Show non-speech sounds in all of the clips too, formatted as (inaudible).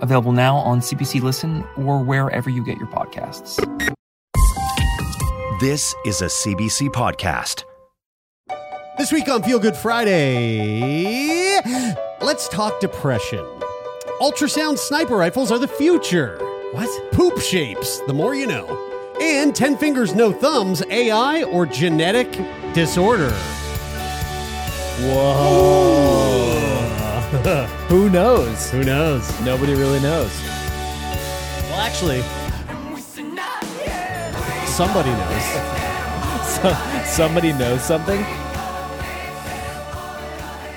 available now on CBC Listen or wherever you get your podcasts. This is a CBC podcast. This week on Feel Good Friday, let's talk depression. Ultrasound sniper rifles are the future. What? Poop shapes, the more you know. And 10 fingers, no thumbs, AI or genetic disorder. Whoa. (laughs) Who knows? Who knows? Nobody really knows. Well, actually, somebody knows. (laughs) So, somebody knows something.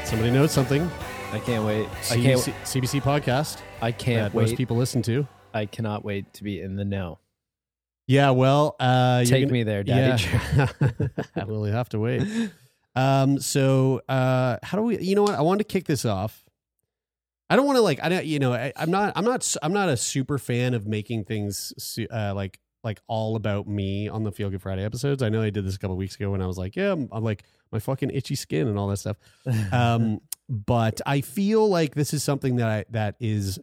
Somebody knows something. I can't wait. I can't. CBC, CBC podcast I can't that most people listen to. I cannot wait to be in the know. Yeah, well, uh, Take gonna- me there, Daddy. Yeah. (laughs) we'll have to wait. Um, so uh, how do we? You know what? I wanted to kick this off. I don't want to like. I don't. You know, I, I'm not. I'm not. I'm not a super fan of making things uh, like like all about me on the Feel Good Friday episodes. I know I did this a couple weeks ago when I was like, yeah, I'm, I'm like my fucking itchy skin and all that stuff. (laughs) Um, but I feel like this is something that I that is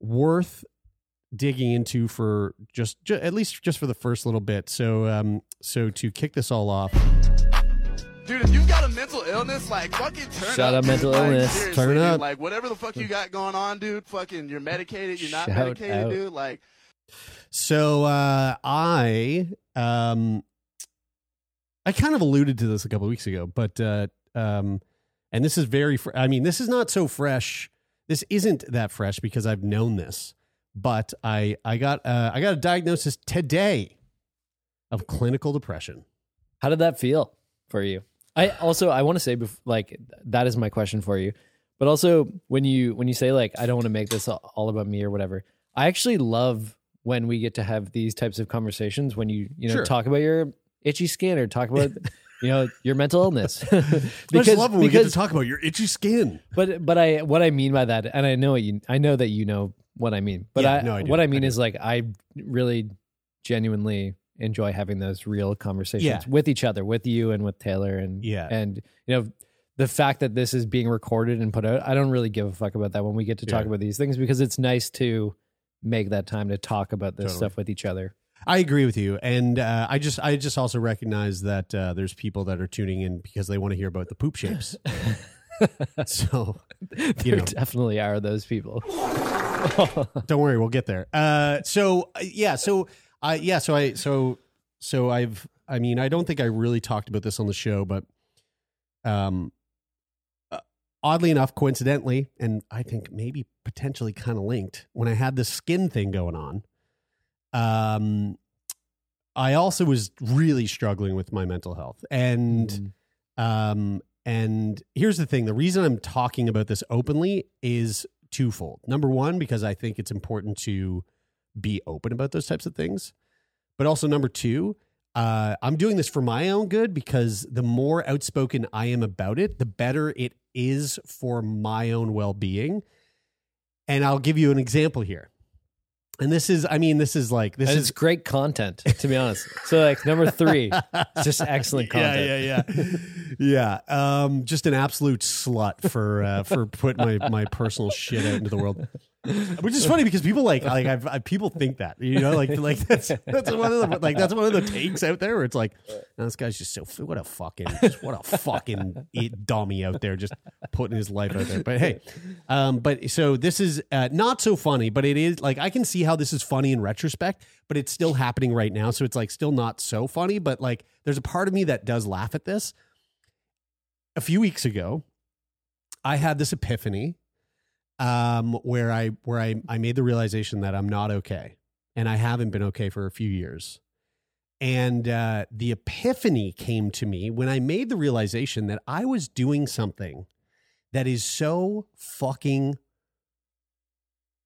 worth digging into for just, ju- at least just for the first little bit. So um so to kick this all off, Dude, if you've got a mental illness, like fucking turn Shout up. out dude. mental Like, illness. seriously, Turn dude. up. Like whatever the fuck you got going on, dude. Fucking, you're medicated. You're not Shout medicated, out. dude. Like, so uh I um I kind of alluded to this a couple weeks ago, but uh um and this is very fr- I mean this is not so fresh. This isn't that fresh because I've known this, but I I got uh I got a diagnosis today of clinical depression. How did that feel for you? I also I want to say bef- like that is my question for you. But also when you when you say like I don't want to make this all about me or whatever. I actually love when we get to have these types of conversations when you you know Sure. talk about your itchy skin or talk about (laughs) you know your mental illness. because (laughs) I just love (laughs) when we get to talk about your itchy skin. but but I what I mean by that, and I know you I know that you know what I mean. But Yeah, I, no, I what I I mean do. is like I really genuinely enjoy having those real conversations Yeah. with each other, with you and with Taylor, and Yeah. and you know the fact that this is being recorded and put out. I don't really give a fuck about that when we get to talk Yeah. about these things because it's nice to make that time to talk about this Totally. stuff with each other. I agree with you, and uh, I just I just also recognize that uh, there's people that are tuning in because they want to hear about the poop shapes. (laughs) so (laughs) there know. definitely are those people. don't worry, we'll get there. Uh, so uh, yeah, so I yeah, so I so so I've I mean I don't think I really talked about this on the show, but um, uh, oddly enough, coincidentally, and I think maybe potentially kind of linked when I had the skin thing going on. Um, I also was really struggling with my mental health, and Mm. um, and here's the thing: the reason I'm talking about this openly is twofold. Number one, because I think it's important to be open about those types of things, but also number two, uh, I'm doing this for my own good because the more outspoken I am about it, the better it is for my own well being. And I'll give you an example here. And this is, I mean, this is like this and is great content, to be honest. So like number three, it's just excellent content. (laughs) Yeah, yeah, yeah, yeah. Um, just an absolute slut for uh, for putting my my personal shit out into the world. Which is funny because people like like I've, I, people think that you know like like that's that's one of the like that's one of the takes out there where it's like "No, this guy's just so what a fucking just what a fucking dummy out there just putting his life out there. But hey, um, but so this is uh, not so funny, but it is like I can see how this is funny in retrospect, but it's still happening right now, so it's like still not so funny. But like there's a part of me that does laugh at this. A few weeks ago, I had this epiphany um, where I where I, I made the realization that I'm not okay, and I haven't been okay for a few years. And uh, the epiphany came to me when I made the realization that I was doing something that is so fucking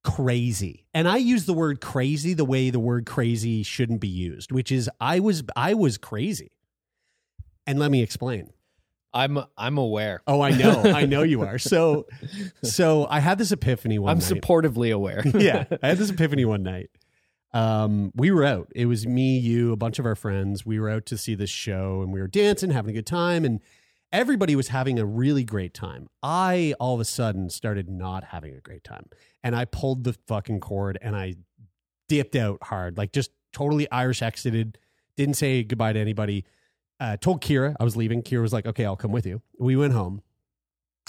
crazy. And I use the word crazy the way the word crazy shouldn't be used, which is I was I was crazy. And let me explain. I'm I'm aware. Oh, I know. (laughs) I know you are. So so I had this epiphany one night. I'm night. supportively aware. (laughs) yeah, (laughs) I had this epiphany one night. Um, we were out. It was me, you, a bunch of our friends. We were out to see this show, and we were dancing, having a good time, and everybody was having a really great time. I all of a sudden started not having a great time, and I pulled the fucking cord and I dipped out hard, like just totally Irish exited. Didn't say goodbye to anybody. Uh, told Kira I was leaving. Kira was like, "Okay, I'll come with you." We went home,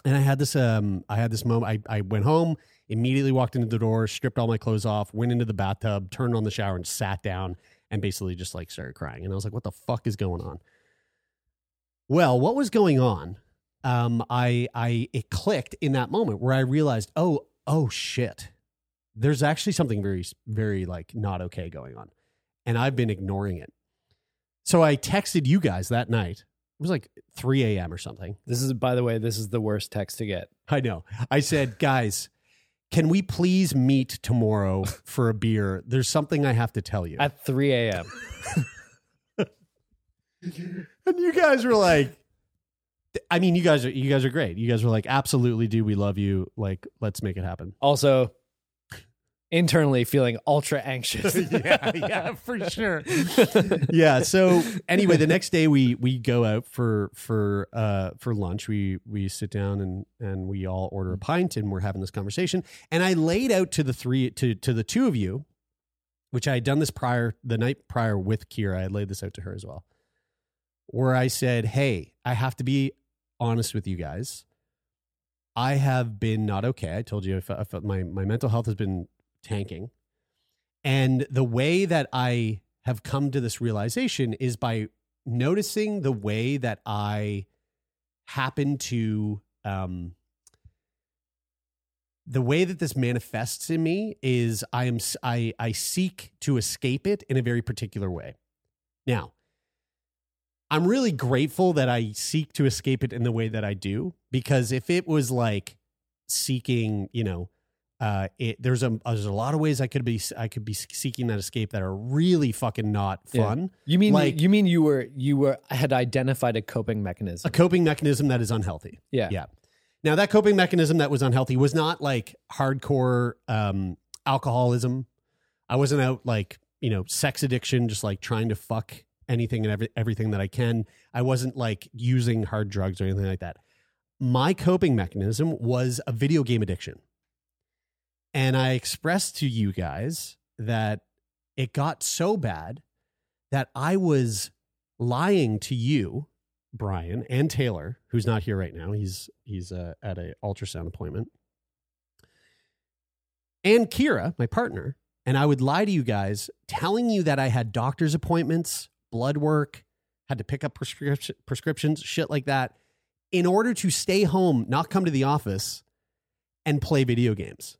and I had this um, I had this moment. I I went home immediately walked into the door, stripped all my clothes off, went into the bathtub, turned on the shower, and sat down and basically just like started crying. And I was like, what the fuck is going on? Well, what was going on? Um, I I it clicked in that moment where I realized, oh, oh shit. There's actually something very, very like not okay going on. And I've been ignoring it. So I texted you guys that night. It was like 3 a.m. or something. This is, by the way, this is the worst text to get. I know. I said, guys, can we please meet tomorrow for a beer? There's something I have to tell you. At 3 a.m. (laughs) and you guys were like, I mean, you guys are you guys are great. You guys were like, absolutely, do we love you? Like, let's make it happen. Also, internally feeling ultra anxious. (laughs) yeah, yeah, for sure. (laughs) yeah. So anyway, the next day we we go out for for uh for lunch. We we sit down and and we all order a pint and we're having this conversation. And I laid out to the three to to the two of you, which I had done this prior the night prior with Kira. I had laid this out to her as well, where I said, "Hey, I have to be honest with you guys." I have been not okay. I told you, I felt, I felt my my mental health has been tanking. And the way that I have come to this realization is by noticing the way that I happen to, um, the way that this manifests in me is I am I I seek to escape it in a very particular way. Now, I'm really grateful that I seek to escape it in the way that I do because if it was like seeking, you know, uh, it, there's a there's a lot of ways I could be I could be seeking that escape that are really fucking not Yeah. fun. You mean Like- you mean you were you were had identified a coping mechanism? A coping mechanism that is unhealthy. Yeah. Yeah. Now that coping mechanism that was unhealthy was not like hardcore um, alcoholism. I wasn't out like you know sex addiction, just like trying to fuck anything and every, everything that I can. I wasn't like using hard drugs or anything like that. My coping mechanism was a video game addiction. And I expressed to you guys that it got so bad that I was lying to you, Brian and Taylor, who's not here right now. He's he's uh, at a ultrasound appointment. And Kira, my partner, and I would lie to you guys, telling you that I had doctor's appointments, blood work, had to pick up prescription, prescriptions, shit like that, in order to stay home, not come to the office, and play video games.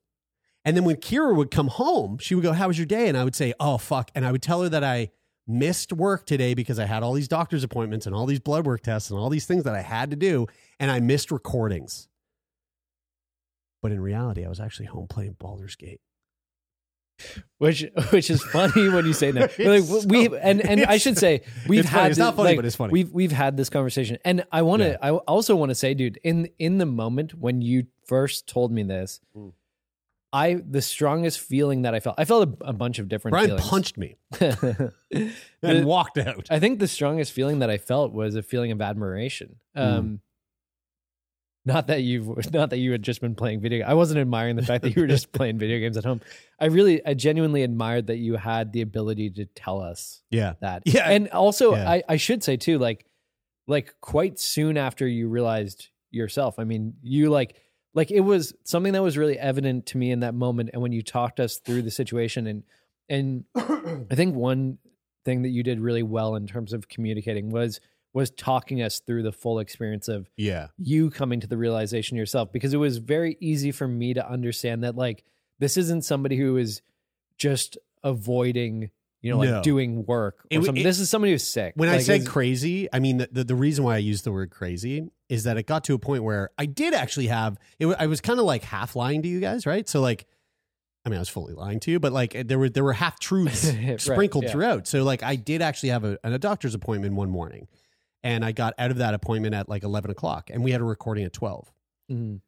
And then when Kira would come home, she would go, How was your day? And I would say, Oh, fuck. And I would tell her that I missed work today because I had all these doctor's appointments and all these blood work tests and all these things that I had to do. And I missed recordings. But in reality, I was actually home playing Baldur's Gate. which which is funny when you say that. (laughs) Like, we so- and and I should say (laughs) we've It's funny. had It's not this- funny, like, but it's funny. We've we've had this conversation, and I want to. Yeah. I also want to say, dude, in in the moment when you first told me this, Mm. I the strongest feeling that I felt. I felt a, a bunch of different. Brian feelings. punched me The- (laughs) (laughs) and walked out. I think the strongest feeling that I felt was a feeling of admiration. Hmm. Um, Not that you've, not that you had just been playing video. I wasn't admiring the fact that you were just (laughs) playing video games at home. I really, I genuinely admired that you had the ability to tell us Yeah. that. Yeah. and also, Yeah. I, I should say too, like, like quite soon after you realized yourself. I mean, you like, like it was something that was really evident to me in that moment. And when you talked us through the situation, and and (clears throat) I think one thing that you did really well in terms of communicating was was talking us through the full experience of Yeah. you coming to the realization yourself because it was very easy for me to understand that like this isn't somebody who is just avoiding you know like No. doing work or It something. it- this is somebody who's sick When I Like, said crazy, I mean the, the the reason why I use the word crazy is that it got to a point where I did actually have it. I was kind of like half lying to you guys, right? So like, I mean, I was fully lying to you, but like there were there were half truths (laughs) Right, sprinkled yeah. throughout. So like I did actually have a, a doctor's appointment one morning, and I got out of that appointment at like eleven o'clock, and we had a recording at twelve. Mhm.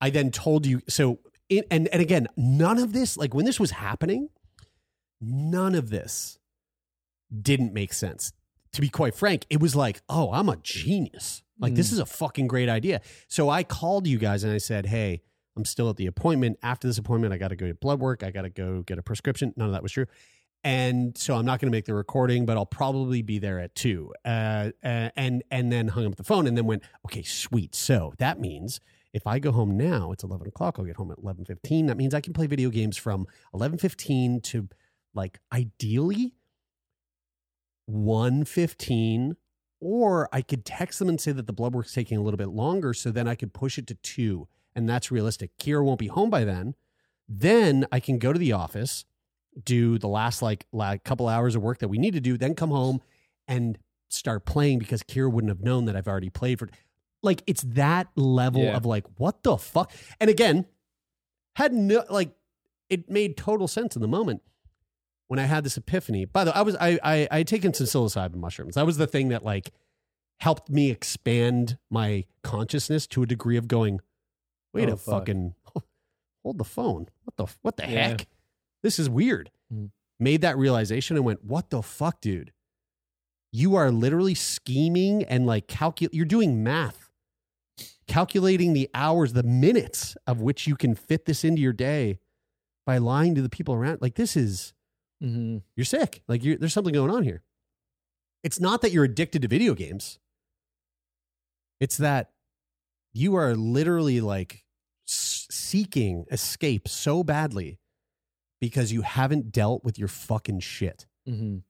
I then told you so, it, and and again, none of this like when this was happening, none of this didn't make sense. To be quite frank, it was like, oh, I'm a genius. Like this Mm. is a fucking great idea. So I called you guys and I said, hey, I'm still at the appointment. After this appointment, I got to go get blood work. I got to go get a prescription. None of that was true. And so I'm not going to make the recording, but I'll probably be there at two. Uh, uh, and and then hung up the phone and then went, okay, sweet. So that means if I go home now, it's 11 o'clock. I'll get home at 11:15. That means I can play video games from 11:15 to like ideally 1:15 or I could text them and say that the blood work's taking a little bit longer so then I could push it to 2 and that's realistic. Kira won't be home by then. Then I can go to the office, do the last like, like couple hours of work that we need to do, then come home and start playing because Kira wouldn't have known that I've already played for like it's that level Yeah. of like what the fuck. And again, had no like it made total sense in the moment when I had this epiphany. By the way, I was I I, I had taken some psilocybin mushrooms. That was the thing that like helped me expand my consciousness to a degree of going, wait Oh, a fuck. fucking (laughs) hold the phone. What the what the Yeah. heck? This is weird. Mm. Made that realization and went, what the fuck, dude? You are literally scheming and like calculate. You're doing math, calculating the hours, the minutes of which you can fit this into your day by lying to the people around. Like this is Mhm. you're sick. Like you're, there's something going on here. It's not that you're addicted to video games. It's that you are literally like seeking escape so badly because you haven't dealt with your fucking shit. Mhm.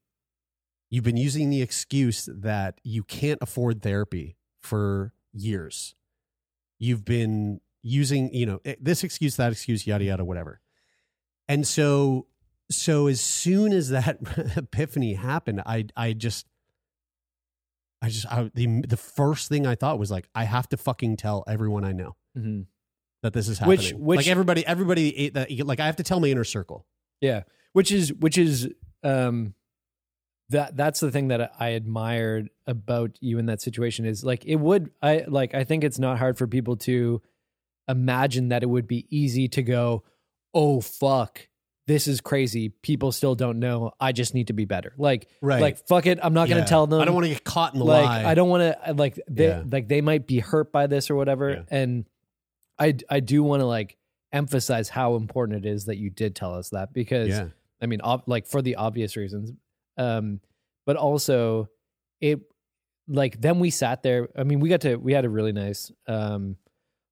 You've been using the excuse that you can't afford therapy for years. You've been using, you know, eh, this excuse, that excuse, yada yada, whatever. And so, so as soon as that (laughs) epiphany happened, I, I just, I just, I, the the first thing I thought was like, I have to fucking tell everyone I know Mhm. that this is happening. Which- which- like everybody, everybody, that like I have to tell my inner circle. Yeah, which is which is um that that's the thing that I admired about you in that situation is like it would I like I think it's not hard for people to imagine that it would be easy to go, "Oh fuck, this is crazy. People still don't know. I just need to be better." Like Right. like fuck it, I'm not going to tell them. I don't want to get caught in the like lie. I don't want to like they Yeah. like they might be hurt by this or whatever Yeah. and I I do want to like emphasize how important it is that you did tell us that because Yeah. I mean ob- like for the obvious reasons um but also it like then we sat there I mean we got to we had a really nice um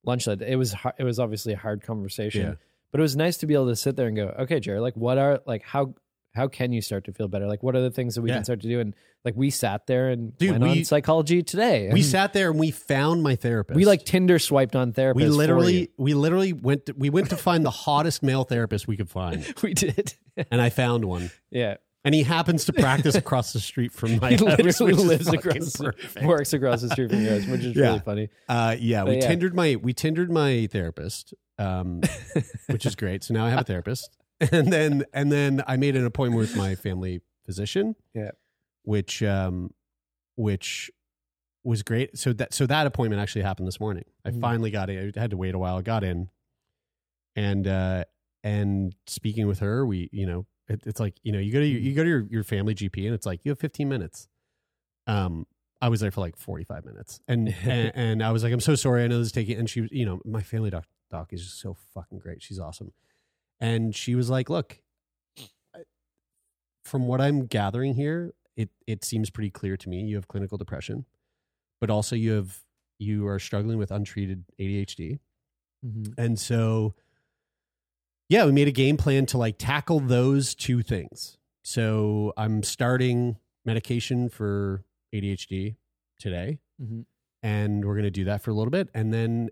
lunch it was it was obviously a hard conversation Yeah. But it was nice to be able to sit there and go okay Jared like what are like how how can you start to feel better like what are the things that we Yeah. can start to do and like we sat there and Dude, went we- on psychology today We (laughs) sat there and we found my therapist. we like Tinder swiped on therapist. we literally we literally went to, we went to find the hottest male therapist we could find, (laughs) we did (laughs) and I found one. yeah And he happens to practice across the street from my he house, literally lives across perfect. works across the street from yours which is Yeah. really funny Uh, yeah, we But yeah. tindered my we tindered my therapist, um, (laughs) which is great. So now I have a therapist, (laughs) and then and then I made an appointment with my family physician. Yeah. which um, which was great. So that so that appointment actually happened this morning. I Mhm. finally got it. I had to wait a while. I got in, and uh, and speaking with her, we you know it, it's like you know you go to your, you go to your, your family GP, and it's like you have 15 minutes. Um, I was there for like 45 minutes, and (laughs) and, and I was like, I'm so sorry. I know this is taking. And she, was, you know, my family doc doc is just so fucking great. She's awesome, and she was like, look. From what I'm gathering here, it it seems pretty clear to me you have clinical depression, but also you have you are struggling with untreated ADHD. Mhm. And so, yeah, we made a game plan to like tackle those two things. So I'm starting medication for ADHD today, Mhm. and we're going to do that for a little bit, and then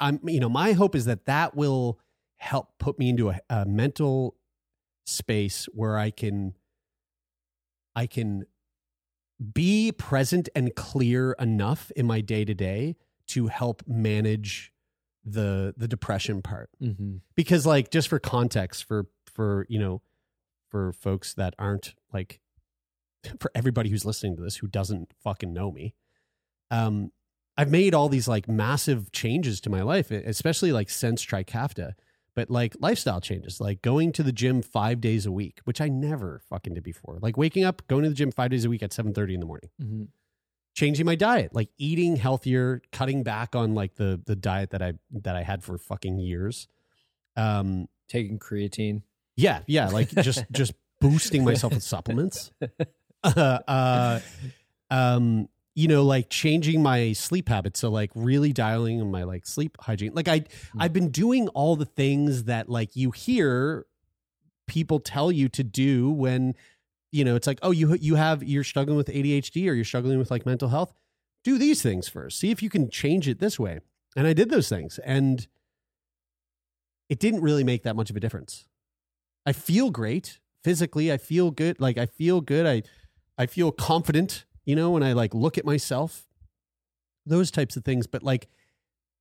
I'm you know my hope is that that will help put me into a, a mental space where I can I can be present and clear enough in my day to day to help manage the the depression part Mm-hmm. because like just for context for for you know for folks that aren't like (laughs) for everybody who's listening to this who doesn't fucking know me um i've made all these like massive changes to my life especially like since Trikafta but like lifestyle changes like going to the gym five days a week which i never fucking did before like waking up going to the gym five days a week at 7.30 in the morning Mm-hmm. changing my diet, like eating healthier, cutting back on like the the diet that I that I had for fucking years. Um, Taking creatine. yeah, yeah, like just (laughs) just boosting myself with supplements. (laughs) Uh, uh, um, you know, like changing my sleep habits. So like really dialing on my like sleep hygiene. Like I hmm. I've been doing all the things that like you hear people tell you to do when you know it's like oh you you have you're struggling with ADHD or you're struggling with like mental health. Do these things first. See if you can change it this way. And I did those things and it didn't really make that much of a difference. I feel great physically. I feel good. Like I feel good. I I feel confident you know when I like look at myself those types of things but like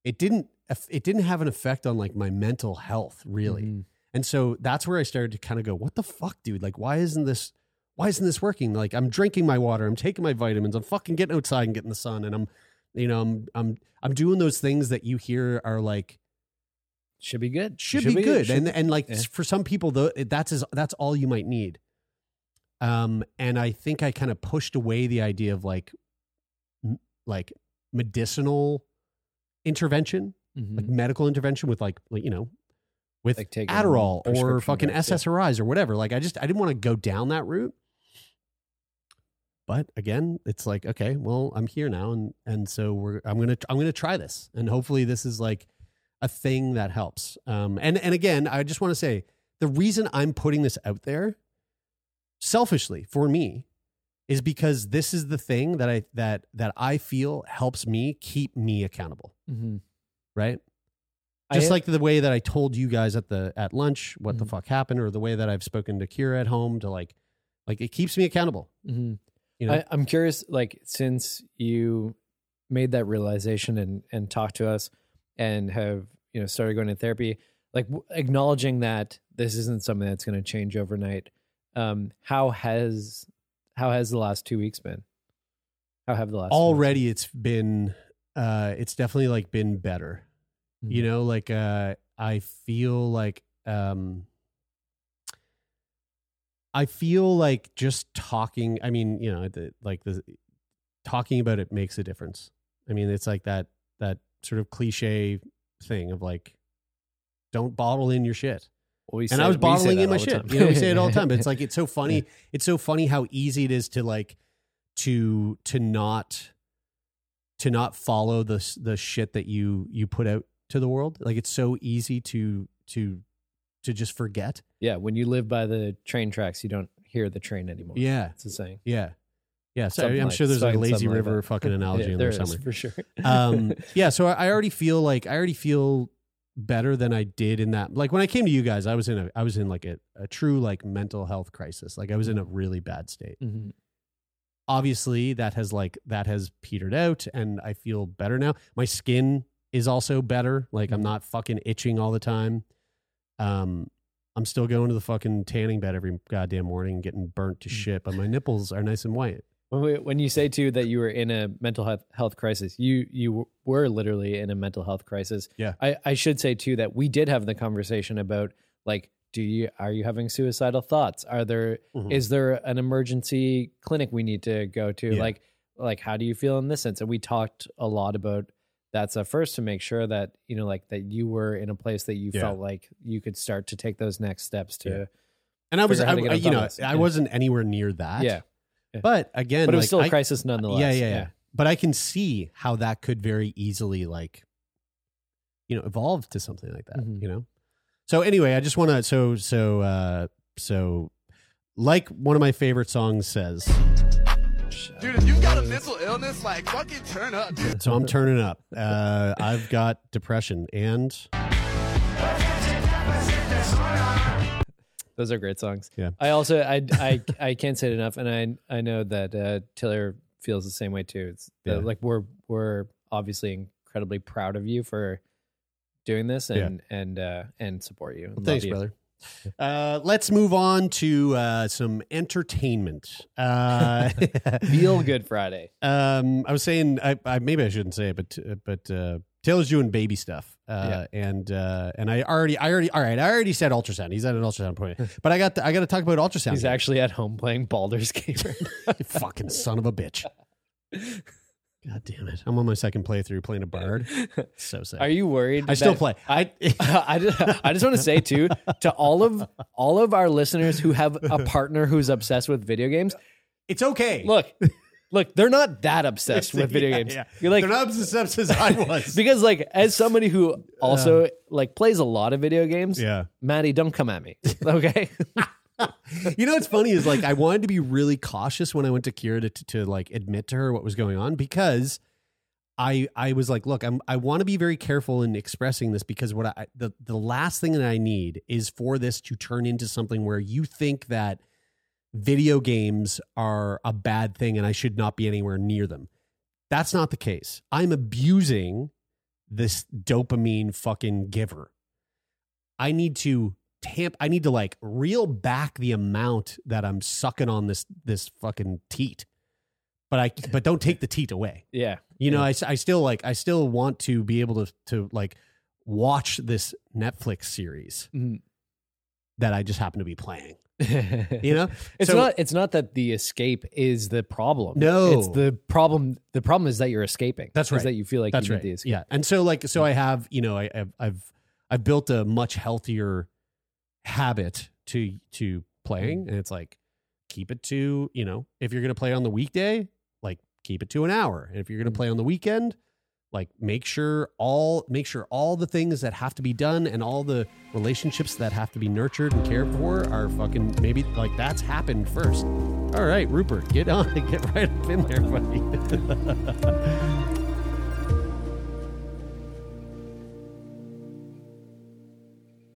it didn't it didn't have an effect on like my mental health really Mhm. and so that's where I started to kind of go, what the fuck, dude? Like, why isn't this, why isn't this working? Like, I'm drinking my water, I'm taking my vitamins, I'm fucking getting outside and getting the sun, and I'm, you know, I'm, I'm, I'm doing those things that you hear are like Should be good. should, be, good, should- and and like yeah. for some people, though, that's as, that's all you might need. Um, and I think I kind of pushed away the idea of like, m- like medicinal intervention, Mhm. like medical intervention with like, like you know, with Like Adderall or fucking drugs, yeah. SSRIs or whatever. Like I just I didn't want to go down that route. But again, it's like okay, well, I'm here now, and and so we're I'm gonna I'm gonna try this, and hopefully this is like a thing that helps. Um, and and again, I just want to say the reason I'm putting this out there, selfishly for me, is because this is the thing that I that that I feel helps me keep me accountable Mhm. right? I- Just like the way that I told you guys at the at lunch what the Mhm. fuck happened, or the way that I've spoken to Kira at home to like, like it keeps me accountable. Mhm. You know, I, I'm curious, like since you made that realization and and talked to us and have you know started going to therapy, like w- acknowledging that this isn't something that's going to change overnight. Um, how has how has the last two weeks been? How have the last already it's been, uh, it's definitely like been better. been? You know, like uh, I feel like, um, I feel like just talking. I mean, you know, the, like the talking about it makes a difference. I mean, it's like that that sort of cliche thing of like, don't bottle in your shit. We and I was bottling in my shit. You know, we say it all the time. But it's (laughs) like it's so funny. Yeah. It's so funny how easy it is to like to to not to not follow the the shit that you you put out to the world. Like it's so easy to to to just forget. yeah, when you live by the train tracks, you don't hear the train anymore. Yeah, it's the saying. yeah, yeah. So Something I'm like- sure there's like a lazy something like river fucking (laughs) analogy Yeah, in there there somewhere. for sure. um (laughs) yeah so i already feel like i already feel better than i did in that like when i came to you guys i was in a i was in like a, a true like mental health crisis. Like i was in a really bad state. Mhm. obviously that has like that has petered out and i feel better now. My skin is also better. Like i'm not fucking itching all the time. Um i'm still going to the fucking tanning bed every goddamn morning getting burnt to shit but my nipples are nice and white When, we, when you say too that you were in a mental health, health crisis, you you were literally in a mental health crisis. Yeah. I, I should say too that we did have the conversation about like, do you are you having suicidal thoughts? Are there is Mhm. there an emergency clinic we need to go to? Yeah. Like like how do you feel in this sense? And we talked a lot about that stuff first to make sure that you know like that you were in a place that you Yeah. felt like you could start to take those next steps to Yeah. and i was I, how to get I- you know i wasn't anywhere near that yeah. But again But it was like, still a I- crisis nonetheless. Yeah, yeah, yeah, But I can see how that could very easily like you know, evolve to something like that, Mhm. you know? So anyway, I just want to so so uh so like one of my favorite songs says, Dude, if you got a mental illness, like fucking turn up, dude. so I'm turning up. Uh I've got depression and Those are great songs. Yeah. I also I I (laughs) I can't say it enough, and I I know that uh, Taylor feels the same way too. It's the, Yeah. like we're we're obviously incredibly proud of you for doing this and and uh, and support you. Well, thanks, you. brother. Uh, let's move on to uh, some entertainment. Uh, (laughs) Feel good Friday. (laughs) um, I was saying, I, I maybe I shouldn't say it, but uh, but uh, Taylor's doing baby stuff, uh, and uh, and I already, I already, all right, I already said ultrasound. He's at an ultrasound point, (laughs) but I got, the, I got to talk about ultrasound. He's actually at home playing Baldur's Gate. right (laughs) now. You fucking son of a bitch. (laughs) God damn it! I'm on my second playthrough playing a bard. So sad. Are you worried? I still play. I I just, I just want to say too to all of all of our listeners who have a partner who's obsessed with video games. It's okay. Look, look, they're not that obsessed with video Yeah, games. yeah. You're like They're not as obsessed as I (laughs) was. because like as somebody who also like plays a lot of video games. yeah. Maddie, don't come at me. (laughs) Okay. You know what's funny is like I wanted to be really cautious when I went to Kira to, to, to like admit to her what was going on because I I was like, look, I'm I want to be very careful in expressing this because what I the the last thing that I need is for this to turn into something where you think that video games are a bad thing and I should not be anywhere near them. That's not the case. I'm abusing this dopamine fucking giver. I need to tamp I need to like reel back the amount that I'm sucking on this this fucking teat. But I but don't take the teat away. (laughs) Yeah. You know, I, I still like I still want to be able to to like watch this Netflix series Mhm. that I just happen to be playing. You know? (laughs) It's So- not it's not that the escape is the problem. No. It's the problem the problem is that you're escaping. That's Is right. that you feel like That's you right. need the escape. Yeah. And so like so I have, you know, I, I've I've I've built a much healthier habit to to playing. Mm. And it's like keep it to, you know, if you're gonna play on the weekday, like keep it to an hour. And if you're gonna mm. play on the weekend, like make sure all make sure all the things that have to be done and all the relationships that have to be nurtured and cared for are fucking maybe like that's happened first. All right, Rupert, get on, and get right up in there, buddy. (laughs)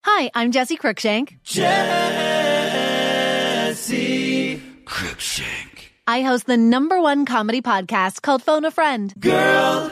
Hi, I'm Jesse Cruikshank. Jesse Cruikshank. I host the number one comedy podcast called Phone a Friend. Girl,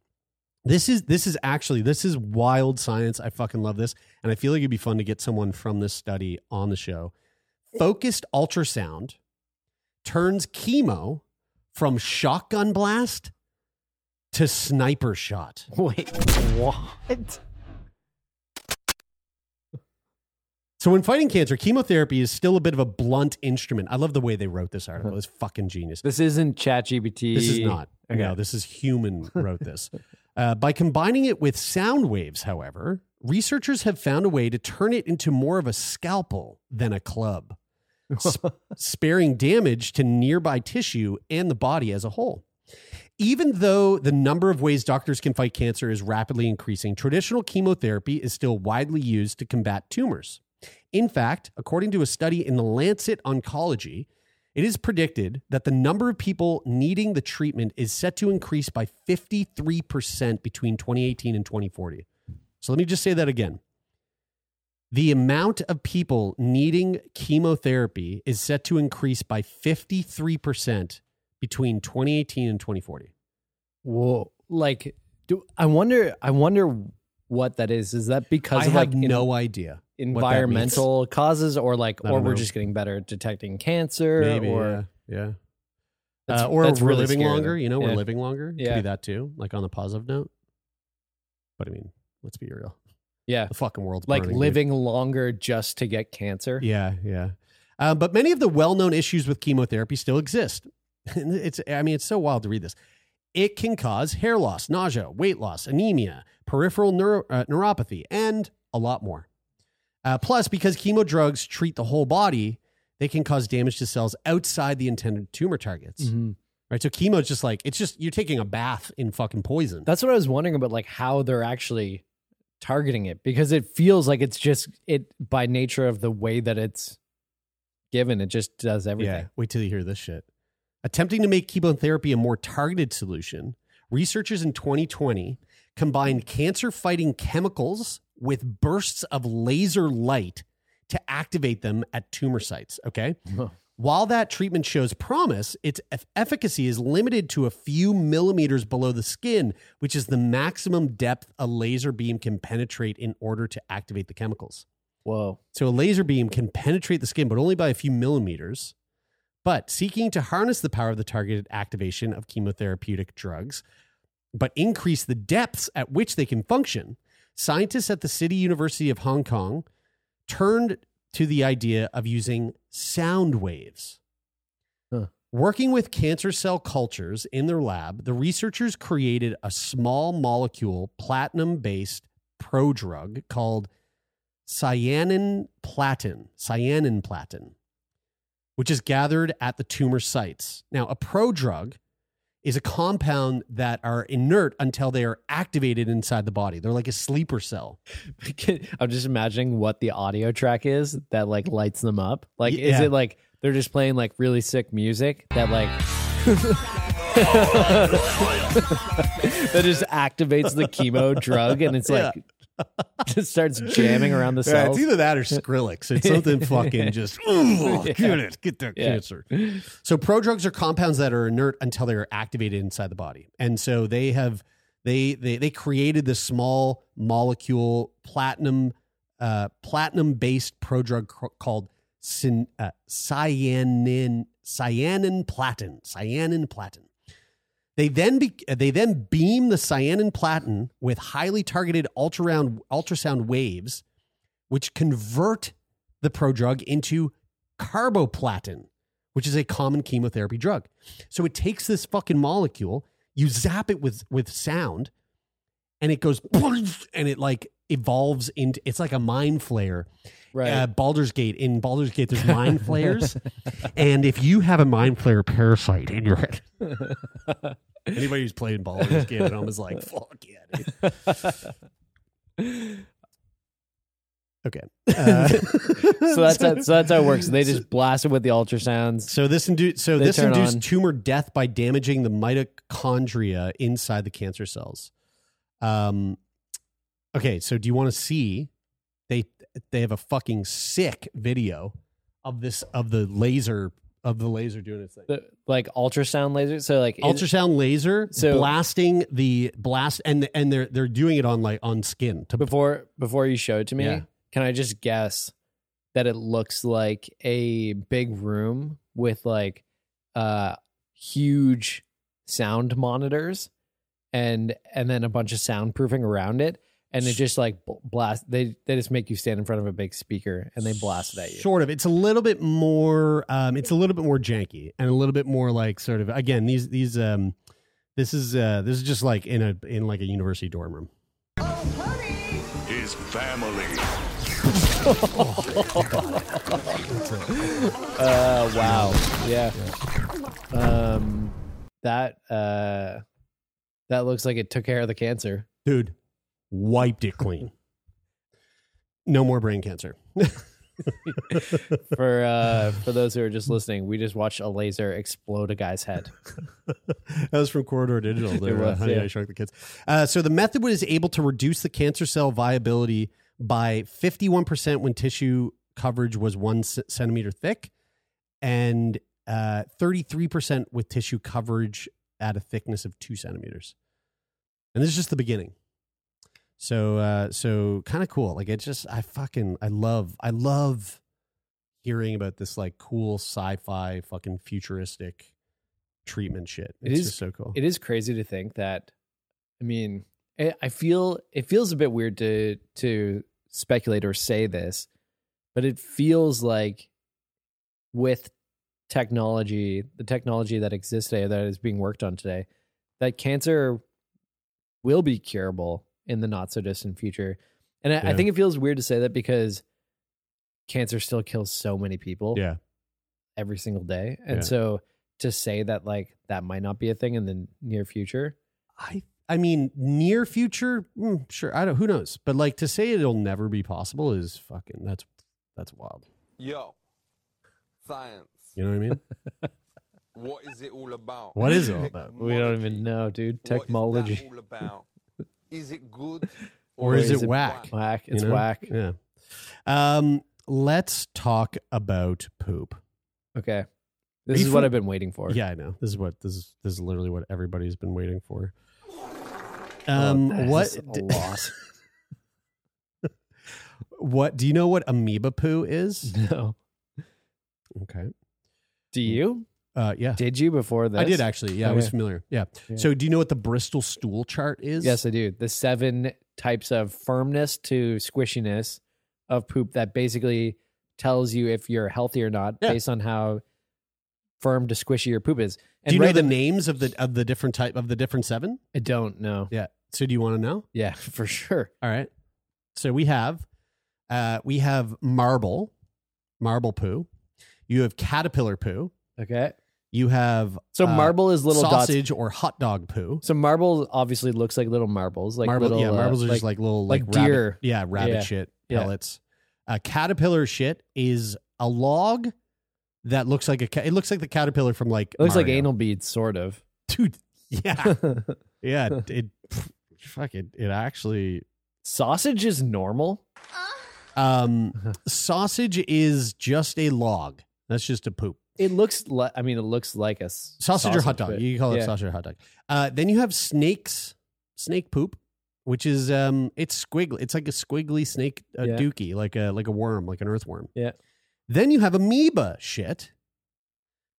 This is this is actually this is wild science. I fucking love this. And I feel like it'd be fun to get someone from this study on the show. Focused ultrasound turns chemo from shotgun blast to sniper shot. Wait, what? So when fighting cancer, chemotherapy is still a bit of a blunt instrument. I love the way they wrote this article. It's fucking genius. This isn't ChatGPT. This is not. Okay. No, this is human wrote this. (laughs) Uh, by combining it with sound waves, however, researchers have found a way to turn it into more of a scalpel than a club, (laughs) sp- sparing damage to nearby tissue and the body as a whole. Even though the number of ways doctors can fight cancer is rapidly increasing, traditional chemotherapy is still widely used to combat tumors. In fact, according to a study in the Lancet Oncology, it is predicted that the number of people needing the treatment is set to increase by 53% between 2018 and 2040. So let me just say that again. The amount of people needing chemotherapy is set to increase by 53% between 2018 and 2040. Whoa. Like, do I wonder? I wonder what that is. Is that because I of have like in- no idea. What that means. environmental causes, or like, I or we're know. just getting better at detecting cancer, Maybe, or yeah. yeah. That's- Uh, or we're really living scary, longer. though. You know, we're living longer. Could Yeah. be that too. Like on the positive note. But I mean, let's be real. yeah, The fucking world's like burning, dude. living longer just to get cancer. Yeah, yeah. Um, but many of the well-known issues with chemotherapy still exist. (laughs) It's, I mean, it's so wild to read this. It can cause hair loss, nausea, weight loss, anemia, peripheral neuro, uh, neuropathy, and a lot more. Uh, plus, because chemo drugs treat the whole body, they can cause damage to cells outside the intended tumor targets. Mhm. Right. So chemo is just like it's just you're taking a bath in fucking poison. That's what I was wondering about, like how they're actually targeting it, because it feels like it's just it by nature of the way that it's given. It just does everything. Yeah, wait till you hear this shit. Attempting to make chemotherapy a more targeted solution, researchers in 2020 combined cancer fighting chemicals with bursts of laser light to activate them at tumor sites. Okay. While that treatment shows promise, its efficacy is limited to a few millimeters below the skin, which is the maximum depth a laser beam can penetrate in order to activate the chemicals. Whoa. So a laser beam can penetrate the skin, but only by a few millimeters. But seeking to harness the power of the targeted activation of chemotherapeutic drugs, but increase the depths at which they can function, scientists at the City University of Hong Kong turned to the idea of using sound waves. Huh. Working with cancer cell cultures in their lab, the researchers created a small molecule platinum based prodrug called cyanin platin, cyanin platin, which is gathered at the tumor sites. Now, a prodrug is a compound that are inert until they are activated inside the body. They're like a sleeper cell. (laughs) I'm just imagining what the audio track is that like lights them up. Like, is it like they're just playing like really sick music that like (laughs) that just activates the chemo drug and it's like (laughs) just starts jamming around the Yeah, cells. it's either that or Skrillex. It's something (laughs) fucking just "Ugh, (laughs) Yeah. get it, get that Yeah. cancer. So prodrugs are compounds that are inert until they are activated inside the body, and so they have they they they created this small molecule platinum uh, platinum based prodrug called cyn, uh, cyanin cyanin platin cyanin platin. They then be, they then beam the cyanin platin with highly targeted ultrasound ultrasound waves, which convert the prodrug into carboplatin, which is a common chemotherapy drug. So it takes this fucking molecule, you zap it with with sound, and it goes (laughs) and it like evolves into it's like a mind flayer. Right. Uh, Baldur's Gate in Baldur's Gate, there's (laughs) mind flayers, and if you have a mind flayer parasite in your head, (laughs) anybody who's played Baldur's Gate at home is like, "Fuck yeah!" (laughs) Okay, uh, so that's how, so that's how it works. They just blast it with the ultrasounds. So this indu- so They this induced on. tumor death by damaging the mitochondria inside the cancer cells. Um, okay, so do you want to see? They they have a fucking sick video of this of the laser of the laser doing its thing. The, like ultrasound laser. So like it- Ultrasound laser So- blasting the blast and and they're they're doing it on like on skin to before before you show it to me, Yeah. can I just guess that it looks like a big room with like uh huge sound monitors and and then a bunch of soundproofing around it and it just like blast they they just make you stand in front of a big speaker and they blast it at you. Sort of. It's a little bit more. Um, it's a little bit more janky and a little bit more like sort of. Again, these these um, this is uh, this is just like in a in like a university dorm room. Oh, honey! His family. Uh (laughs) wow. Yeah. Um that uh that looks like it took care of the cancer. Dude, wiped it clean. No more brain cancer. (laughs) for uh for those who are just listening, we just watched a laser explode a guy's head. that was from Corridor Digital. Their, (laughs) It uh, was, Honey, yeah. I Shrunk the Kids. Uh, so the method was able to reduce the cancer cell viability by 51% when tissue coverage was one c- centimeter thick and uh, 33% with tissue coverage at a thickness of two centimeters. And this is just the beginning. So, uh, so kind of cool. Like it just, I fucking, I love, I love hearing about this like cool sci-fi fucking futuristic treatment shit. It It's just so cool. It is crazy to think that. I mean, I feel it feels a bit weird to to speculate or say this, but it feels like with technology, the technology that exists today, that is being worked on today, that cancer will be curable in the not so distant future. And I, I think it feels weird to say that because cancer still kills so many people yeah. every single day. And Yeah. so to say that like that might not be a thing in the near future. I I mean, near future, mm, sure. I don't. Who knows? But like to say it'll never be possible is fucking. That's that's wild. Yo, Science. You know what I mean? What is it all about? What is it all about? (laughs) We don't even know, dude. What is that Technology. all about? Is it good (laughs) Or is it whack? Whack. You It's know? whack. Yeah. Um, let's talk about poop. Okay. This you is what I've been waiting for. Yeah, I know. This is what this is. This is literally what everybody's been waiting for. Oh, Um, that what? is a loss. (laughs) What do you know? What amoeba poo is? (laughs) No. Okay. Do you? Uh, yeah. Did you before this? I did actually. Yeah, I was familiar. Yeah. Yeah. So, do you know what the Bristol stool chart is? Yes, I do. The seven types of firmness to squishiness of poop that basically tells you if you're healthy or not Yeah. based on how firm to squishy your poop is. And do you know right the names of the of the different type of the different seven? I don't know. Yeah. So, do you want to know? Yeah, (laughs) for sure. All right. So we have, uh, we have marble, marble poo. You have caterpillar poo. Okay. You have So uh, marble is little dots. sausage or hot dog poo. So marble obviously looks like little marbles, like marble, little, yeah, uh, marbles are just like little like, like rabbit- deer. yeah, rabbit Yeah. shit Yeah. pellets. Uh, caterpillar shit is a log that looks like a. ca- It looks like the caterpillar from like. It looks like anal beads, sort of. dude. Yeah, (laughs) yeah. It, it fuck it. It actually. Sausage is normal. Um, (laughs) sausage is just a log. That's just a poop. It looks like. I mean, it looks like a s- sausage, or hot dog. but- You can call it yeah. sausage or hot dog. Uh, then you have snakes, snake poop, which is um, it's squiggly. It's like a squiggly snake uh, Yeah. dookie, like a like a worm, like an earthworm. Yeah. Then you have amoeba shit.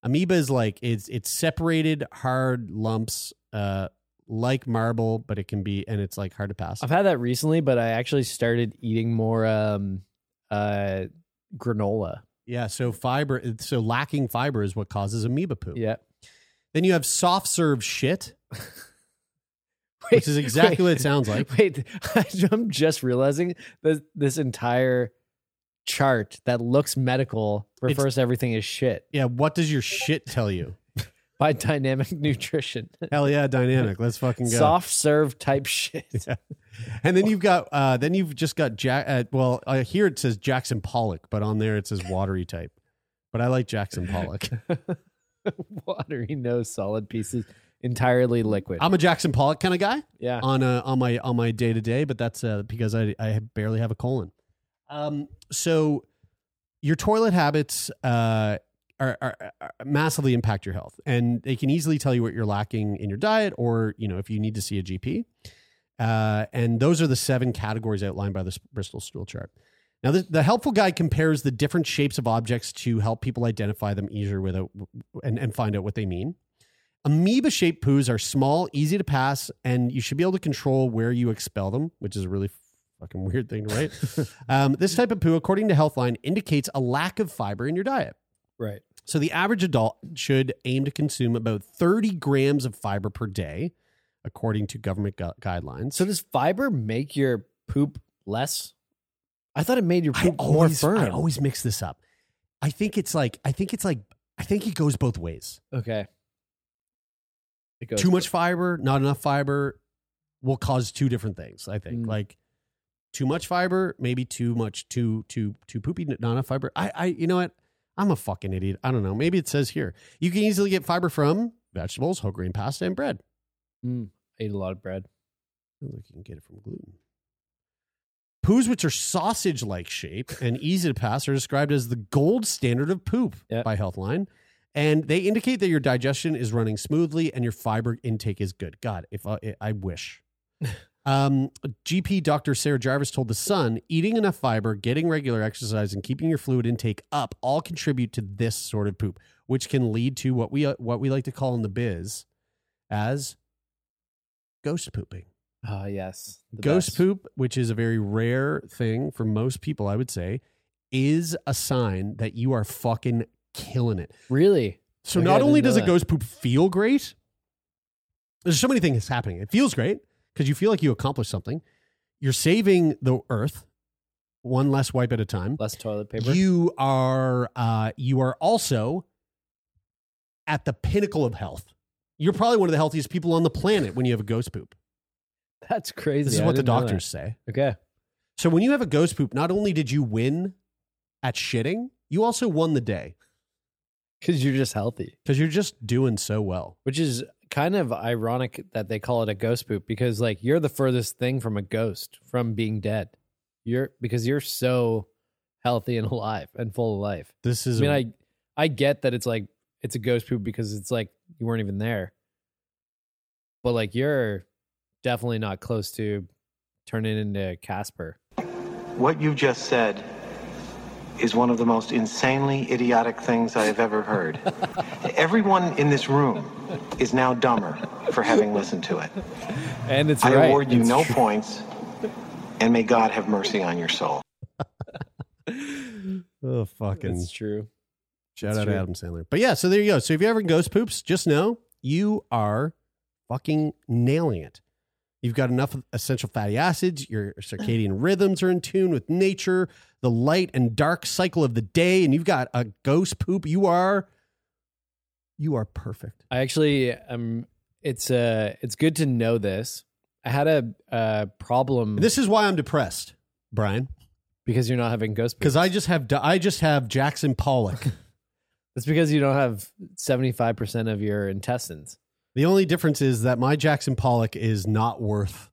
Amoeba is like it's it's separated hard lumps, uh, like marble, but it can be and it's like hard to pass. I've had that recently, but I actually started eating more um, uh, granola. Yeah, so fiber, so lacking fiber is what causes amoeba poop. Yeah. Then you have soft serve shit, (laughs) which is exactly what it sounds like. (laughs) Wait, (laughs) I'm just realizing that this entire chart that looks medical refers to everything as shit Yeah, what does your shit tell you? By (laughs) dynamic nutrition. Hell yeah, dynamic. Let's fucking go. Soft serve type shit. (laughs) Yeah. And then you've got, uh, then you've just got Jack. Uh, well, uh, here it says Jackson Pollock, but on there it says watery type. But I like Jackson Pollock. (laughs) Watery, no solid pieces, entirely liquid. I'm a Jackson Pollock kind of guy yeah. on uh, on my on my day to day, but that's uh, because I I barely have a colon. Um, so your toilet habits uh, are, are, are massively impact your health, and they can easily tell you what you're lacking in your diet, or you know if you need to see a GP. Uh, and those are the seven categories outlined by the Bristol stool chart. Now, the, the helpful guide compares the different shapes of objects to help people identify them easier without and, and find out what they mean. Amoeba shaped poos are small, easy to pass, and you should be able to control where you expel them, which is a really fucking weird thing right (laughs) um, this type of poo, according to Healthline, indicates a lack of fiber in your diet. Right. So the average adult should aim to consume about 30 grams of fiber per day, according to government gu- guidelines. So does fiber make your poop less? I thought it made your poop more firm. I always mix this up. I think it's like I think it's like I think it goes both ways. okay. It goes Too much fiber, not enough fiber will cause two different things, I think. Mm. Like too much fiber, maybe too much too too too poopy, not enough fiber. I I you know what? I'm a fucking idiot. I don't know. Maybe it says here. You can easily get fiber from vegetables, whole grain pasta, and bread. Mm, ate a lot of bread. Look, you can get it from gluten. Poos, which are sausage like shape and easy to pass, are described as the gold standard of poop Yep. by Healthline. And they indicate that your digestion is running smoothly and your fiber intake is good. God, if I, I wish. (laughs) um, GP Dr. Sarah Jarvis told The Sun eating enough fiber, getting regular exercise, and keeping your fluid intake up all contribute to this sort of poop, which can lead to what we, uh, what we like to call in the biz as ghost pooping. Ah, yes. the Ghost best. poop, which is a very rare thing for most people, I would say, is a sign that you are fucking killing it. Really? So Okay, not only does a ghost poop feel great, there's so many things happening. It feels great because you feel like you accomplished something. You're saving the earth one less wipe at a time. Less toilet paper. You are uh, you are also at the pinnacle of health. You're probably one of the healthiest people on the planet when you have a ghost poop. That's crazy. This is I what the doctors say. Okay. So when you have a ghost poop, not only did you win at shitting, you also won the day. Because you're just healthy. because you're just doing so well. Which is kind of ironic that they call it a ghost poop because like you're the furthest thing from a ghost from being dead. You're because you're so healthy and (laughs) alive and full of life. This is I is mean, a- I I get that it's like it's a ghost poop because it's like you weren't even there. But like you're definitely not close to turning into Casper. What you just said is one of the most insanely idiotic things I have ever heard. Everyone in this room is now dumber for having listened to it. And it's I right. award you It's no true. points, and may God have mercy on your soul. (laughs) oh fucking It's true. Shout It's out true. to Adam Sandler. But yeah, so there you go. So if you ever ghost poops, just know you are fucking nailing it. You've got enough essential fatty acids. Your circadian rhythms are in tune with nature, the light and dark cycle of the day, and you've got a ghost poop. You are, you are perfect. I actually um it's uh it's good to know this. I had a uh problem This is why I'm depressed, Brian, because you're not having ghost poop. because I just have I just have Jackson Pollock. (laughs) It's because you don't have 75% of your intestines. the only difference is that my Jackson Pollock is not worth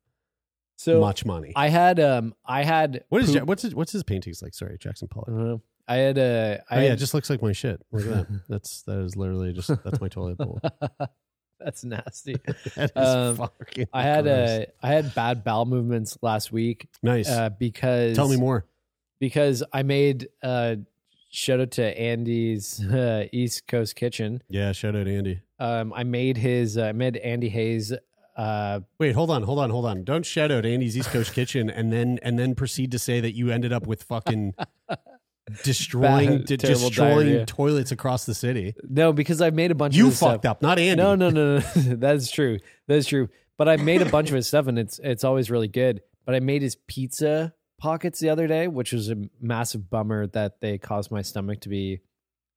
So much money. I had um I had What is poop- Ja- what's his, what's his paintings like? Sorry, Jackson Pollock. I don't know. I had a I oh yeah, had- it just looks like my shit. Look at that. (laughs) That's that is literally just that's my toilet bowl. (laughs) That's nasty. (laughs) That is Um, fucking I had gross. a I had bad bowel movements last week. Nice. Uh, because Tell me more. Because I made uh shout out to Andy's uh, East Coast Kitchen. Yeah, shout out Andy. Um, I made his uh, I made Andy Hayes. Uh, Wait, hold on, hold on, hold on. Don't shout out Andy's East Coast Kitchen and then and then proceed to say that you ended up with fucking (laughs) destroying de- destroying diarrhea. toilets across the city. No, because I made a bunch You of his fucked stuff. up, not Andy. No, no, no, no. (laughs) That's true. That's true. But I made a bunch of his stuff, and it's it's always really good. But I made his pizza pockets the other day, which was a massive bummer that they caused my stomach to be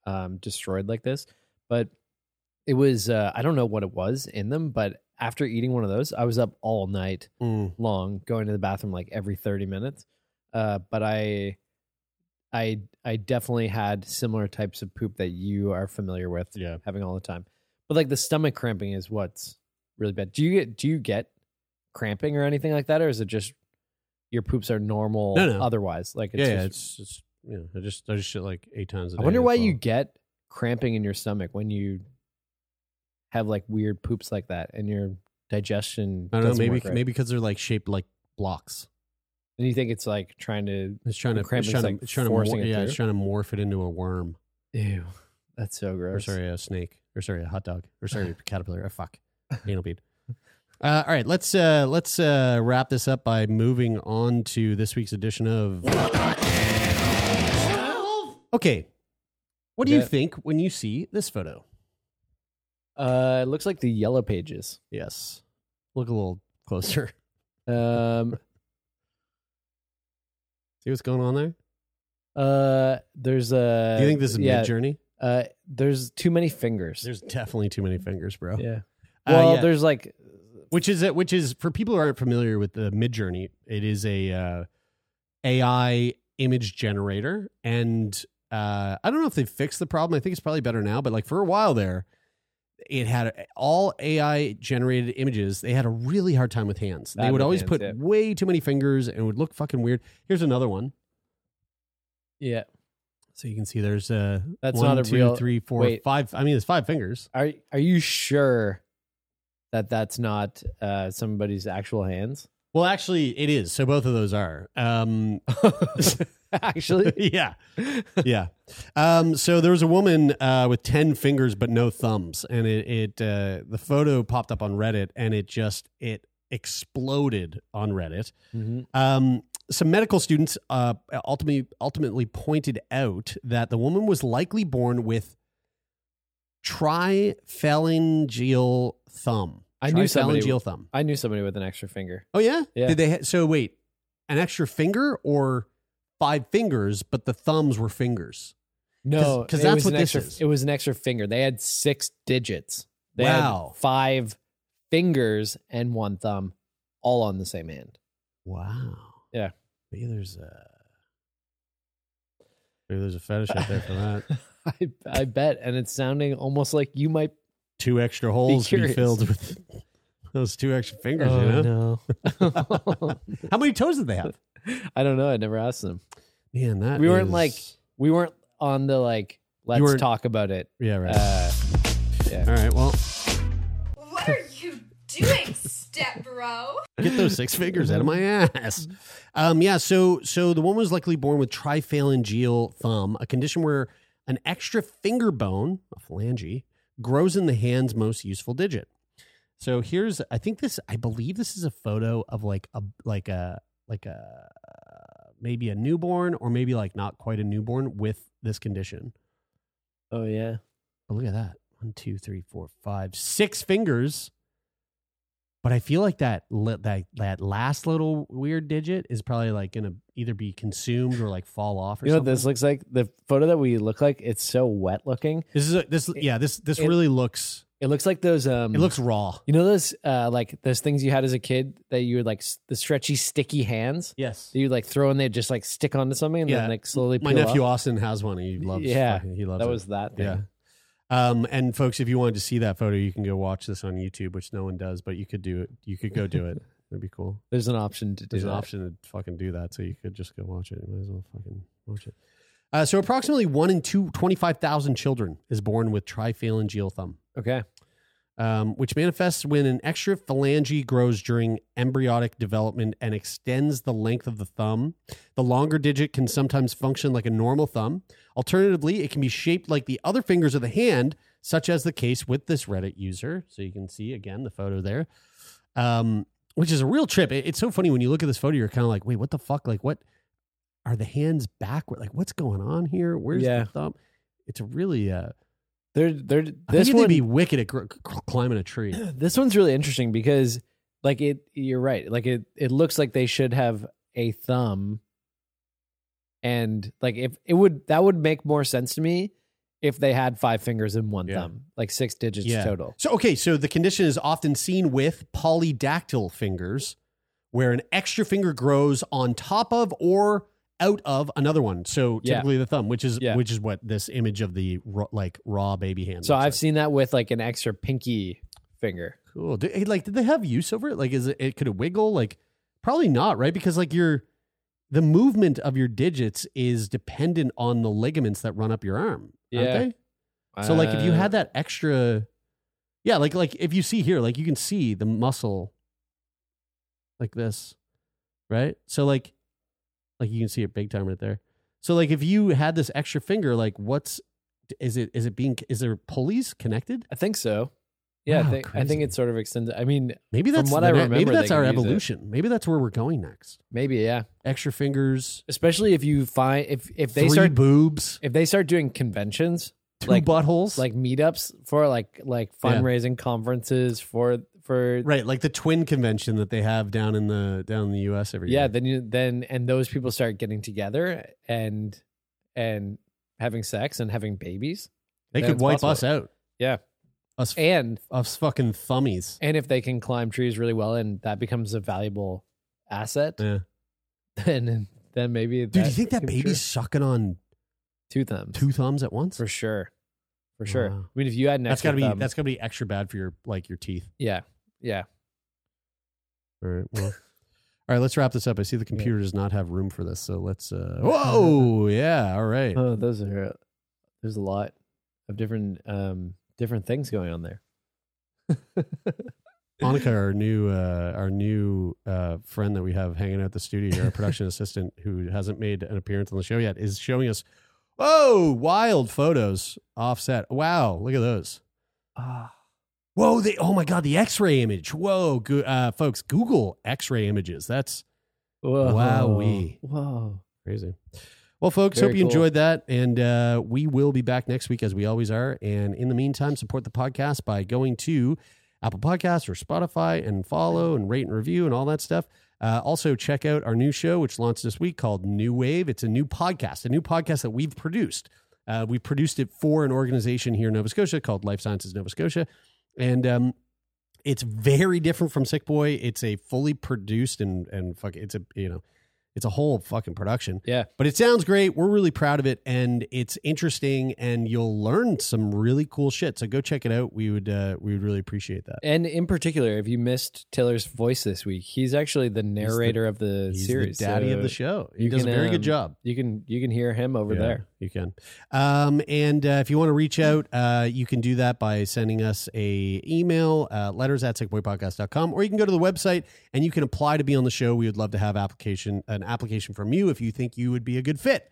um, destroyed like this. But it was uh, I don't know what it was in them, but after eating one of those, I was up all night Mm. long, going to the bathroom like every thirty minutes. Uh, but I, I, I definitely had similar types of poop that you are familiar with, Yeah. having all the time. But like the stomach cramping is what's really bad. Do you get do you get cramping or anything like that, or is it just your poops are normal No, no. otherwise? Like it's yeah, yeah, just, it's just yeah. I just I just shit like eight times a I day. I wonder why you get cramping in your stomach when you have like weird poops like that and your digestion. I don't know. doesn't Maybe work right. maybe because they're like shaped like blocks. And you think it's like trying to It's trying the to it's cramping's, trying to like, it's trying to forcing mor- it yeah, it's through? trying to morph it into a worm. Ew, that's so gross. Or gross. sorry, a snake. Or sorry, a hot dog. Or sorry, (laughs) a caterpillar. Oh fuck, (laughs) anal bead. Uh, all right, let's uh, let's uh, wrap this up by moving on to this week's edition of. Okay, what do you Okay. think when you see this photo? Uh, it looks like the yellow pages. Yes, look a little closer. (laughs) Um, See what's going on there? uh, there's a. Do you think this is yeah, Midjourney? Uh, there's too many fingers. There's definitely too many fingers, bro. yeah. Uh, Well, yeah. there's like which is it which is for people who aren't familiar with the Midjourney it is a uh, ai image generator and uh, i don't know if they've fixed the problem i think it's probably better now but like for a while there it had all ai generated images they had a really hard time with hands Bad they would always hands, put yeah. way too many fingers and it would look fucking weird here's another one yeah. so you can see there's uh That's one, not a two, real- three, four, wait. five. i mean it's five fingers Are Are you sure that that's not uh somebody's actual hands? well actually it is so both of those are um (laughs) (laughs) (laughs) actually, (laughs) yeah yeah um so there was a woman uh with 10 fingers but no thumbs and it it uh the photo popped up on reddit and it just it exploded on reddit Mhm. um, some medical students uh ultimately ultimately pointed out that the woman was likely born with triphalangeal thumb I knew somebody. Thumb I knew somebody with an extra finger. oh yeah Yeah. did they ha- so wait an extra finger or five fingers but the thumbs were fingers No, because that's what this extra, is. It was an extra finger. They had six digits. They Wow. had five fingers and one thumb, all on the same hand. Wow. Yeah. Maybe there's a maybe there's a fetish out there for that. (laughs) I, I bet, and it's sounding almost like you might. Two extra holes to be filled with (laughs) those two extra fingers. Oh, you know? no. (laughs) How many toes did they have? (laughs) I don't know. I never asked them. Man, that we weren't is- like we weren't on the like let's weren't- talk about it. Yeah, right. Uh, yeah. All right, well, What are you doing, step bro? get those six fingers out of my ass. (laughs) Um, yeah, so so the woman was likely born with triphalangeal thumb, a condition where an extra finger bone, a phalange, grows in the hand's most useful digit. So here's, I think this, I believe this is a photo of like a like a like a maybe a newborn or maybe like not quite a newborn with this condition. Oh yeah. But look at that. One, two, three, four, five, six fingers. But I feel like that that that last little weird digit is probably like gonna either be consumed or like fall off or You know what something. this looks like? The photo that we look like, it's so wet looking. This is a, this yeah this this It- really looks It looks like those um it looks raw. you know those uh like those things you had as a kid that you would like s- the stretchy sticky hands Yes. that you like throw and they just like stick onto something and Yeah. then like slowly My peel nephew off. Austin has one. He loves Yeah, fucking- he loves that it. was that thing. Yeah. Um, and folks, if you wanted to see that photo, you can go watch this on YouTube, which no one does, but you could do it. You could go do it. (laughs) That'd be cool. There's an option to do There's an that. option to fucking do that, so you could just go watch it. You might as well fucking watch it. Uh, so approximately one in two, 25,000 children is born with triphalangeal thumb, Okay. um, which manifests when an extra phalange grows during embryonic development and extends the length of the thumb. The longer digit can sometimes function like a normal thumb. Alternatively, it can be shaped like the other fingers of the hand, such as the case with this Reddit user. So you can see again the photo there, um, which is a real trip. It- it's so funny when you look at this photo, you're kind of like, wait, what the fuck? Like, what are the hands backward? Like, what's going on here? Where's Yeah. the thumb? It's really, uh, They're they're this they'd be wicked at gr- climbing a tree. (clears throat) this one's really interesting because like it you're right like it it looks like they should have a thumb and like if it would that would make more sense to me if they had five fingers and one Yeah. thumb like six digits total So okay, so the condition is often seen with polydactyl fingers, where an extra finger grows on top of or out of another one. So Yeah. typically the thumb, which is Yeah. which is what this image of the raw, like raw baby hand. so i've like. seen that with like an extra pinky finger cool. Did, like, did they have use over it? Like, is it, it could it wiggle? Like, probably not, right? Because like your the movement of your digits is dependent on the ligaments that run up your arm. aren't Yeah. they? So like if you Uh, had that extra Yeah, like like if you see here, like you can see the muscle like this. Right? So like like you can see it big time right there. So like if you had this extra finger, like what's is it is it being is there pulleys connected? i think so yeah Wow, I, think, I think crazy. it sort of extended. i mean Maybe from that's what i remember maybe that's our use it. evolution. Maybe that's where we're going next. maybe yeah Extra fingers, especially if you find if if they start boobs, if they start doing conventions two like buttholes. like meetups for like like Yeah. fundraising conferences for for right, like the twin convention that they have down in the down in the US every yeah year. then you then and those people start getting together and and having sex and having babies They then could wipe possible. us out. yeah Us and us fucking thummies. and if they can climb trees really well and that becomes a valuable asset Yeah. then then maybe Dude, do you think that baby's true. sucking on two thumbs two thumbs at once? for sure for sure Wow. i mean if you had an That's gotta be thumb- that's gotta be extra bad for your like your teeth. yeah yeah All right. Well. (laughs) All right, let's wrap this up. I see the computer does not have room for this, so let's uh (laughs) Whoa, yeah, all right. oh those are there's a lot of different um different things going on there (laughs) Monica, our new uh, our new uh, friend that we have hanging out at the studio our production assistant who hasn't made an appearance on the show yet, is showing us whoa wild photos offset. Wow, look at those. Ah. Whoa, they oh my god, the X-ray image. Whoa, go, uh, folks, Google X-ray images. That's Whoa. Wowee. Whoa. crazy. Well, folks, Very hope you cool. enjoyed that. And uh, we will be back next week as we always are. And in the meantime, support the podcast by going to Apple Podcasts or Spotify and follow and rate and review and all that stuff. Uh, also, check out our new show, which launched this week called New Wave. It's a new podcast, a new podcast that we've produced. Uh, we produced it for an organization here in Nova Scotia called Life Sciences Nova Scotia. And um, it's very different from Sick Boy. It's a fully produced and, and fuck, it's a, you know, It's a whole fucking production. Yeah. But it sounds great. We're really proud of it and it's interesting and you'll learn some really cool shit. So go check it out. We would uh, we would really appreciate that. And in particular, if you missed Taylor's voice this week, he's actually the narrator of the he's the series, daddy of the show. He does a very good um, job. You can you can hear him over Yeah, there. You can. Um, and uh, if you want to reach out, uh, you can do that by sending us a email, uh, letters at sickboypodcast.com, or you can go to the website and you can apply to be on the show. We would love to have application an application from you if you think you would be a good fit.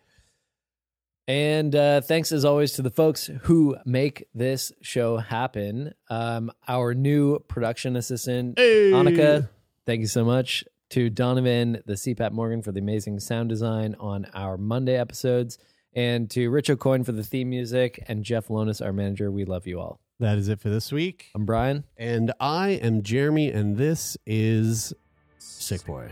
And uh, thanks as always to the folks who make this show happen. Um, our new production assistant, Hey. Annika, thank you so much. To Donovan, the CPAP Morgan, for the amazing sound design on our Monday episodes. And to Rich Aucoin for the theme music. And Jeff Lonis, our manager. We love you all. That is it for this week. I'm Brian. And I am Jeremy, and this is Sick Boy.